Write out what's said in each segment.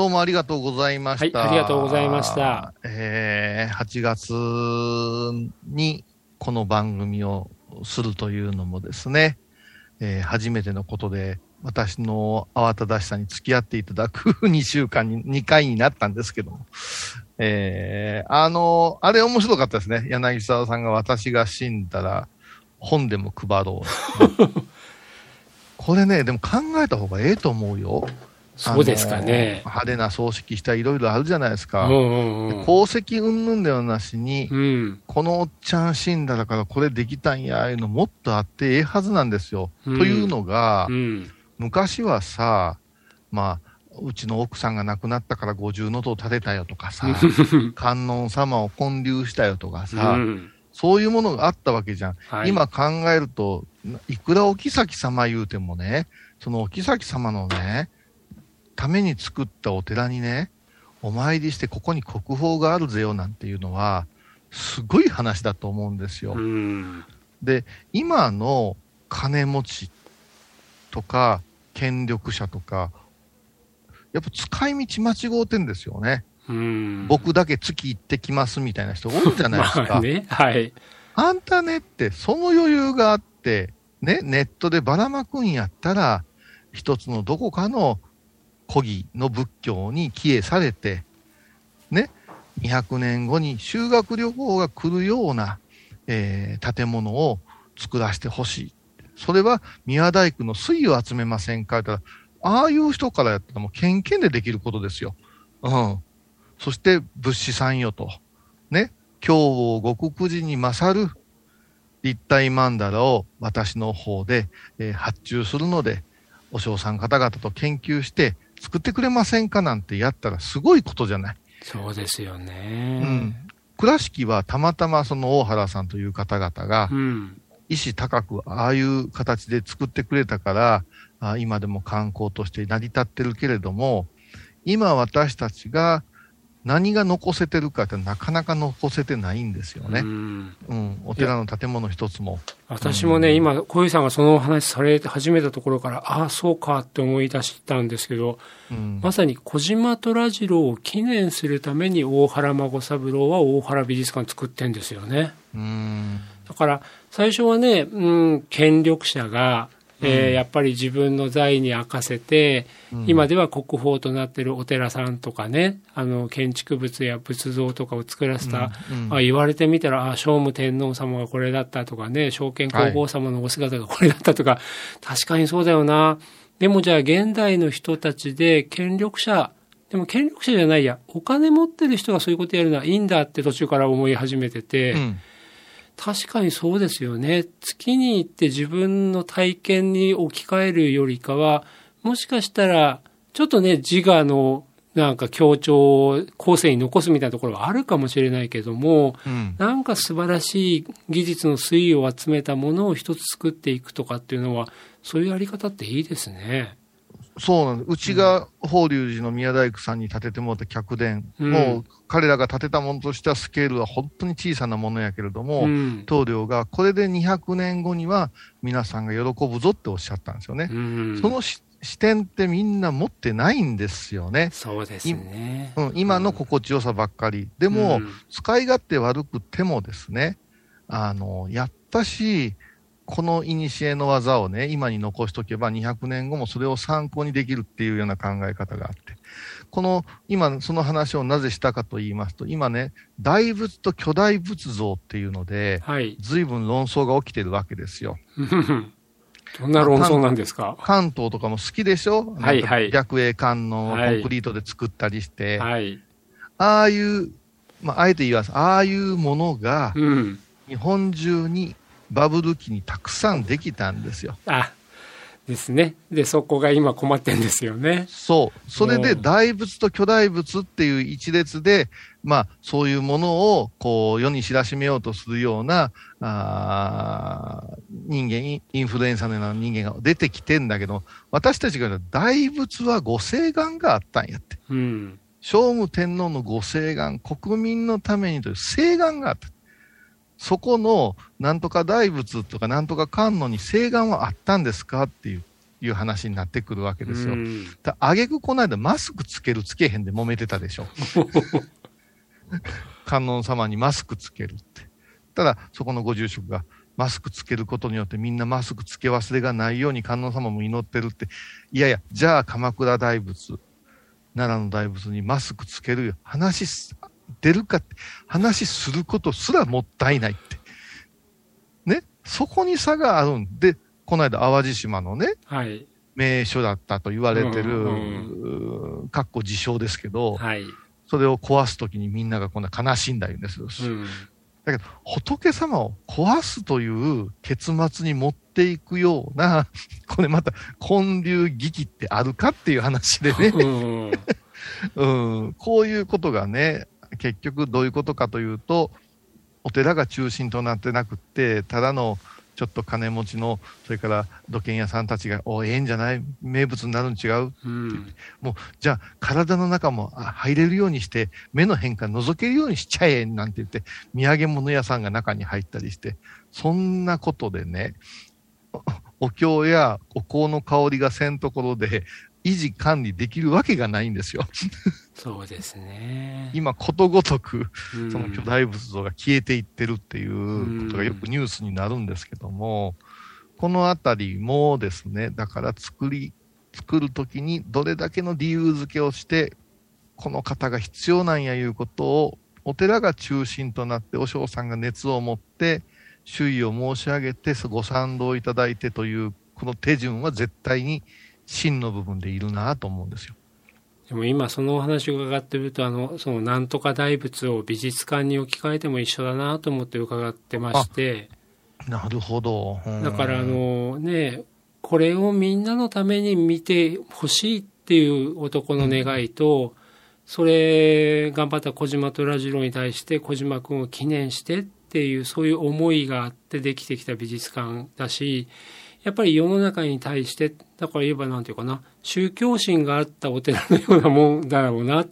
どうもありがとうございました。はいありがとうございました。えー、8月にこの番組をするというのもですね、えー初めてのことで、私の慌ただしさに付き合っていただく2週間に、2回になったんですけども、えー、あの、あれ面白かったですね。柳沢さんが私が死んだら本でも配ろう。これね、でも考えた方がええと思うよ。そうですかね。派手な葬式したいろいろあるじゃないですか。うんうんうん。功績云々ではなしに、うん。このおっちゃん死んだだからこれできたんや、いうのもっとあってええはずなんですよ。うんというのが、うん。昔はさ、まあ、うちの奥さんが亡くなったから五重塔を建てたよとかさ、観音様を建立したよとかさ、うんそういうものがあったわけじゃん。はい今考えると、いくらお妃様言うてもね、そのお妃様のね、ために作ったお寺にね、お参りしてここに国宝があるぜよなんていうのは、すごい話だと思うんですよ。うん。で、今の金持ちとか、権力者とか、やっぱ使い道間違うてんですよね。うん。僕だけ月行ってきますみたいな人多いじゃないですか。まあね。はい。あんたねって、その余裕があって、ね、ネットでばらまくんやったら、一つのどこかの古義の仏教に帰依されて、ね、200年後に修学旅行が来るような、えー建物を作らせてほしい。それは宮大工の水を集めませんかたら、ああいう人からやったらもう献金でできることですよ。うん。そして物資さんよと。ね。今日を極九寺に勝る立体曼荼羅を私の方で、えー発注するので、お嬢さん方々と研究して作ってくれませんかなんてやったらすごいことじゃない。そうですようね。ん。倉敷はたまたまその大原さんという方々がうん。意志高くああいう形で作ってくれたから、あ今でも観光として成り立ってるけれども、今私たちが何が残せてるかってなかなか残せてないんですよねう。んうん、お寺の建物一つも。私もね、今、小遊さんがそのお話され始めたところから、ああ、そうかって思い出したんですけど、うん、まさに小島虎次郎を記念するために大原孫三郎は大原美術館作ってんですよね。うん、だから、最初はね、うん、権力者が、えーうんやっぱり自分の財に明かせて、うん。今では国宝となっているお寺さんとかね、あの、建築物や仏像とかを作らせた、あ言われてみたら、あ聖武天皇様がこれだったとかね、証券皇后様のお姿がこれだったとか、確かにそうだよな。でもじゃあ現代の人たちで権力者、でも権力者じゃないや、お金持ってる人がそういうことやるのはいいんだって途中から思い始めてて、うん確かにそうですよね。月に行って自分の体験に置き換えるよりかは、もしかしたら、ちょっとね、自我のなんか強調を後世に残すみたいなところはあるかもしれないけども、うんなんか素晴らしい技術の推移を集めたものを一つ作っていくとかっていうのは、そういうやり方っていいですね。そうなんです。うちが法隆寺の宮大工さんに建ててもらった客殿、うんもう彼らが建てたものとしてはスケールは本当に小さなものやけれども、うん。棟梁がこれで200年後には皆さんが喜ぶぞっておっしゃったんですよね。うんそのし視点ってみんな持ってないんですよね。そうですね。うん、今の心地よさばっかり。でも、うん使い勝手悪くてもですね、あの、やっぱし、この古の技をね、今に残しとけば200年後もそれを参考にできるっていうような考え方があって。この、今その話をなぜしたかと言いますと、今ね、大仏と巨大仏像っていうので、はい。随分論争が起きてるわけですよ。どんな論争なんですか？関東とかも好きでしょ？はいはい逆栄観音をコはいンクリートで作ったりして、はい。ああいう、まあ、あえて言います。ああいうものがうん。日本中にバブル期にたくさんできたんですよ。あ、ですね。で、そこが今困ってんですよね。そう。それでうん大仏と巨大仏っていう一列で、まあ、そういうものを、こう、世に知らしめようとするような、あー人間、インフルエンサーのような人間が出てきてんだけど、私たちが言う大仏はご聖願があったんやって。うん。聖武天皇のご聖願、国民のためにという聖願があった。そこの、なんとか大仏とかなんとか観音に聖願はあったんですかっていう。いう話になってくるわけですよ。あげくこの間マスクつけるつけへんで揉めてたでしょ。観音様にマスクつけるって。ただ、そこのご住職が、マスクつけることによってみんなマスクつけ忘れがないように観音様も祈ってるって。いやいや、じゃあ鎌倉大仏、奈良の大仏にマスクつけるよ。話す、出るかって、話することすらもったいないって。ね？そこに差があるんで、この間淡路島のね、はい。名所だったと言われてる、うんかっこ自称ですけど、はい。それを壊すときにみんながこんな悲しんだ言うんですよ。うん。だけど、仏様を壊すという結末に持っていくような、これまた建立儀器ってあるかっていう話でね、うんうん、こういうことがね、結局どういうことかというと、お寺が中心となってなくって、ただのちょっと金持ちの、それから土建屋さんたちが、おええんじゃない？名物になるん違う？うん。じゃあ、体の中もあ入れるようにして、目の変化覗けるようにしちゃえ、なんて言って、土産物屋さんが中に入ったりして、そんなことでね、おお経やお香の香りがせんところで、維持管理できるわけがないんですよ。そうですね。今、ことごとく、うんその巨大仏像が消えていってるっていうことがよくニュースになるんですけども、このあたりもですね、だから作り、作るときにどれだけの理由付けをして、この方が必要なんやいうことを、お寺が中心となって、和尚さんが熱を持って、周囲を申し上げて、ご賛同いただいてという、この手順は絶対に真の部分でいるなと思うんですよ。でも今そのお話を伺ってると、あの、そのなんとか大仏を美術館に置き換えても一緒だなと思って伺ってまして、なるほど。うんだからあ、のね、これをみんなのために見てほしいっていう男の願いと、それ頑張った小島虎次郎に対して小島君を記念してっていうそういう思いがあってできてきた美術館だし、やっぱり世の中に対して、だから言えばなんていうかな、宗教心があったお寺のようなもんだろうな。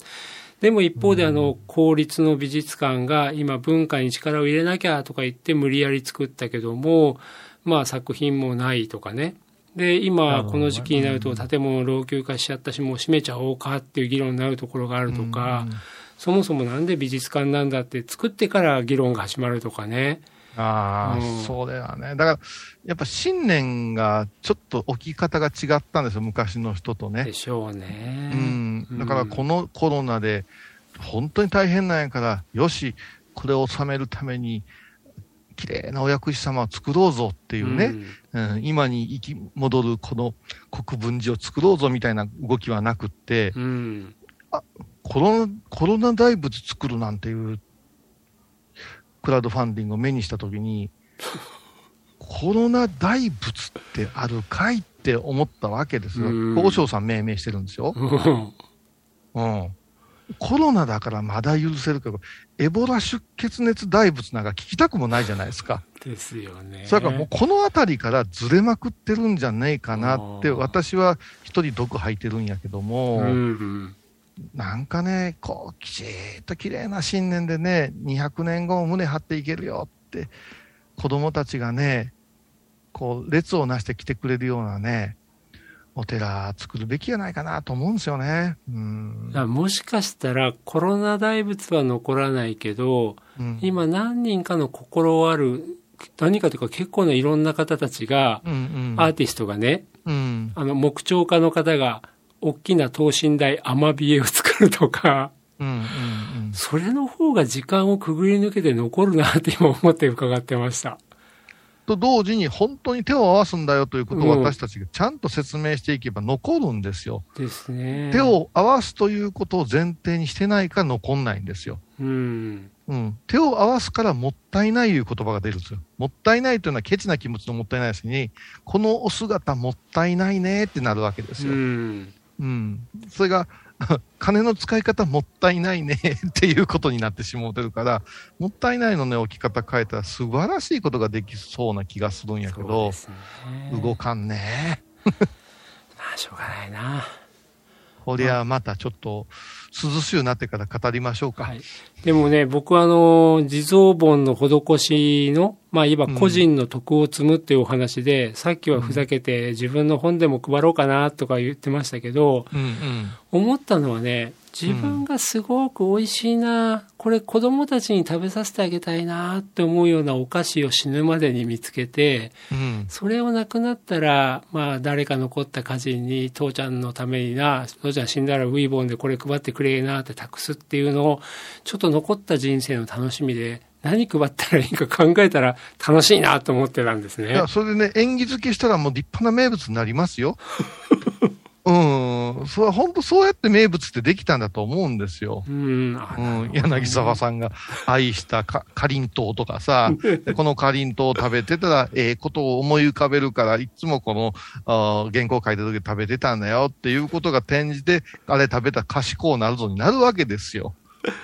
でも一方であの、公立の美術館が今文化に力を入れなきゃとか言って無理やり作ったけども、まあ作品もないとかね。で、今この時期になると建物老朽化しちゃったし、もう閉めちゃおうかっていう議論になるところがあるとか、そもそもなんで美術館なんだって作ってから議論が始まるとかね。ああ、うんそうだよね。だから、やっぱ信念がちょっと置き方が違ったんですよ、昔の人とねで。しょうね。うん。だから、このコロナで、本当に大変なんやから、よし、これを収めるために、綺麗なお薬師様を作ろうぞっていうね、うん今に生き戻るこの国分寺を作ろうぞみたいな動きはなくって、うん。うん。コロナ、コロナ大仏作るなんていう、クラウドファンディングを目にしたときに、コロナ大仏ってあるかいって思ったわけですようん。高尚さん命名してるんですよ。うんうん。コロナだからまだ許せるけど、エボラ出血熱大仏なんか聞きたくもないじゃないですか。ですよね。それからもうこの辺りからずれまくってるんじゃねえかなって、私は一人毒吐いてるんやけども、うん。なんかね、こう、きちっと綺麗な信念でね、200年後も胸張っていけるよって、子供たちがね、こう、列をなして来てくれるようなね、お寺作るべきじゃないかなと思うんですよね。うん。もしかしたらコロナ大仏は残らないけど、うん。今何人かの心ある、何かというか結構ないろんな方たちが、うんうん。アーティストがね、うん。あの木彫家の方が大きな等身大アマビエを作るとか、うんうんうんそれの方が時間をくぐり抜けて残るなって今思って伺ってました。と同時に本当に手を合わすんだよということをうん私たちがちゃんと説明していけば残るんですよ。ですね。手を合わすということを前提にしてないから残んないんですよ。うん。うん。手を合わすからもったいないいう言葉が出るんですよ。もったいないというのはケチな気持ちのもったいないですに、このお姿もったいないねってなるわけですうよ。ん。うん。それが、金の使い方もったいないね っていうことになってしもうてるから、もったいないのね、置き方変えたら素晴らしいことができそうな気がするんやけどね。動かんね。まあ、しょうがないな。こりゃまたちょっと涼しゅうなってから語りましょうか。はい。でもね、僕はあの、地蔵盆の施しの、まあ、いわば個人の徳を積むっていうお話で、さっきはふざけて自分の本でも配ろうかなとか言ってましたけど、うんうん。思ったのはね、自分がすごく美味しいな、これ子供たちに食べさせてあげたいなって思うようなお菓子を死ぬまでに見つけて、うん。それをなくなったら、まあ誰か残った家人に父ちゃんのためにな、父ちゃん死んだらウィーボンでこれ配ってくれなって託すっていうのを、ちょっと残った人生の楽しみで、何配ったらいいか考えたら楽しいなと思ってたんですねいや、。それでね、縁起付けしたらもう立派な名物になりますよ。うん。それは本当そうやって名物ってできたんだと思うんですよ。うん、あうん、柳沢さんが愛したか かりんとうとかさ、で このかりんとうを食べてたら、ええことを思い浮かべるから、いつもこの、あー原稿書いた時食べてたんだよっていうことが転じて、あれ食べたら賢うなるぞになるわけですよ。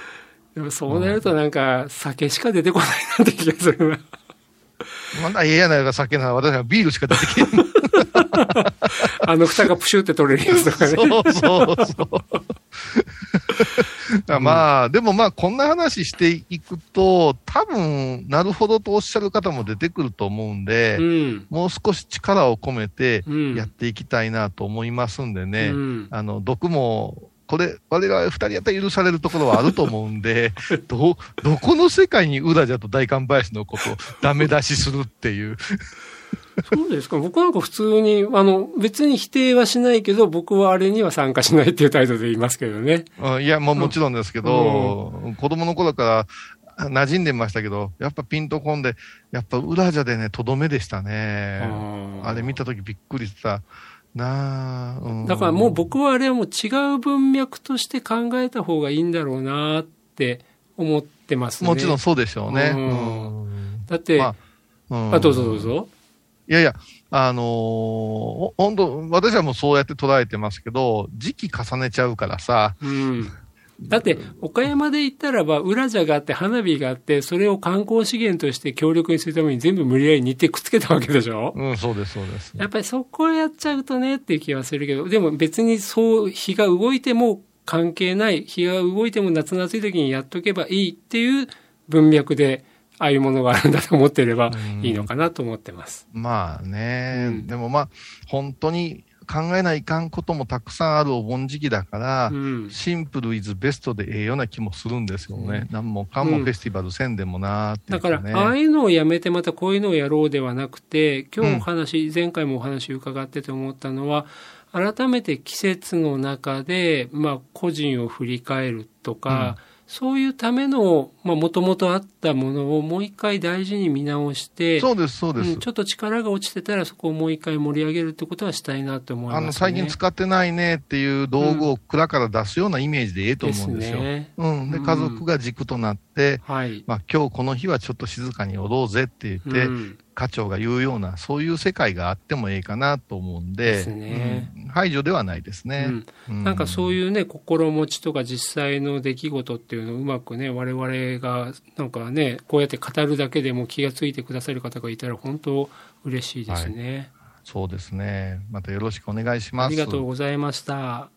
でもそうなるとなんか酒しか出てこないなって気がするな。まだええやないか酒なら私はビールしか出てけん。あの蓋がプシュって取れるやつとかね。そうそうそう。まあ、でもまあ、こんな話していくと、多分、なるほどとおっしゃる方も出てくると思うんで、うん。もう少し力を込めてうんやっていきたいなと思いますんでね、うんあの、毒も、これ、我々二人やったら許されるところはあると思うんで、ど、どこの世界に裏じゃと大寒林のことをダメ出しするっていう。そうですか。僕なんか普通に、あの、別に否定はしないけど、僕はあれには参加しないっていう態度で言いますけどね。うんいや、もうもちろんですけど、子供の頃から馴染んでましたけど、やっぱピンとこんで、やっぱ裏じゃでね、とどめでしたね。あれ見たときびっくりした。なあ、うんだからもう僕はあれはもう違う文脈として考えた方がいいんだろうなって思ってますね。もちろんそうでしょうね。うんうんだって、まあうんあ、どうぞどうぞ。いやいや、あのー本当私はもうそうやって捉えてますけど、時期重ねちゃうからさ、うん。だって、岡山で言ったらば、裏じゃがあって、花火があって、それを観光資源として強力にするために全部無理やり日程くっつけたわけでしょ？うん、そうです、そうです。やっぱりそこをやっちゃうとねっていう気はするけど、でも別にそう、日が動いても関係ない、日が動いても夏の暑い時にやっとけばいいっていう文脈で、ああいうものがあるんだと思ってればいいのかなと思ってます。まあね、うんでもまあ、本当に考えないかんこともたくさんあるお盆時期だから、うん。シンプルイズベストでええような気もするんですよね。うん何もかもフェスティバルせんでもなーっていだから、うね。ああいうのをやめてまたこういうのをやろうではなくて、今日お話、前回もお話伺ってて思ったのは、改めて季節の中で、まあ、個人を振り返るとか、そういうための、まあ、もともとあったものをもう一回大事に見直して、そうです、そうです。うんちょっと力が落ちてたらそこをもう一回盛り上げるってことはしたいなと思います、ね。あの、最近使ってないねっていう道具を蔵から出すようなイメージでええと思うんですよ。ね。うん。で、うん家族が軸となって、はい。まあ今日この日はちょっと静かにおろうぜって言って、うん課長が言うような、そういう世界があってもええかなと思うんで、ですねうん排除ではないですね。うんなんかそういう。ね、心持ちとか実際の出来事っていうのをうまくね、我々がなんかね、こうやって語るだけでも気がついてくださる方がいたら本当嬉しいですね。そうですね。またよろしくお願いします。ありがとうございました。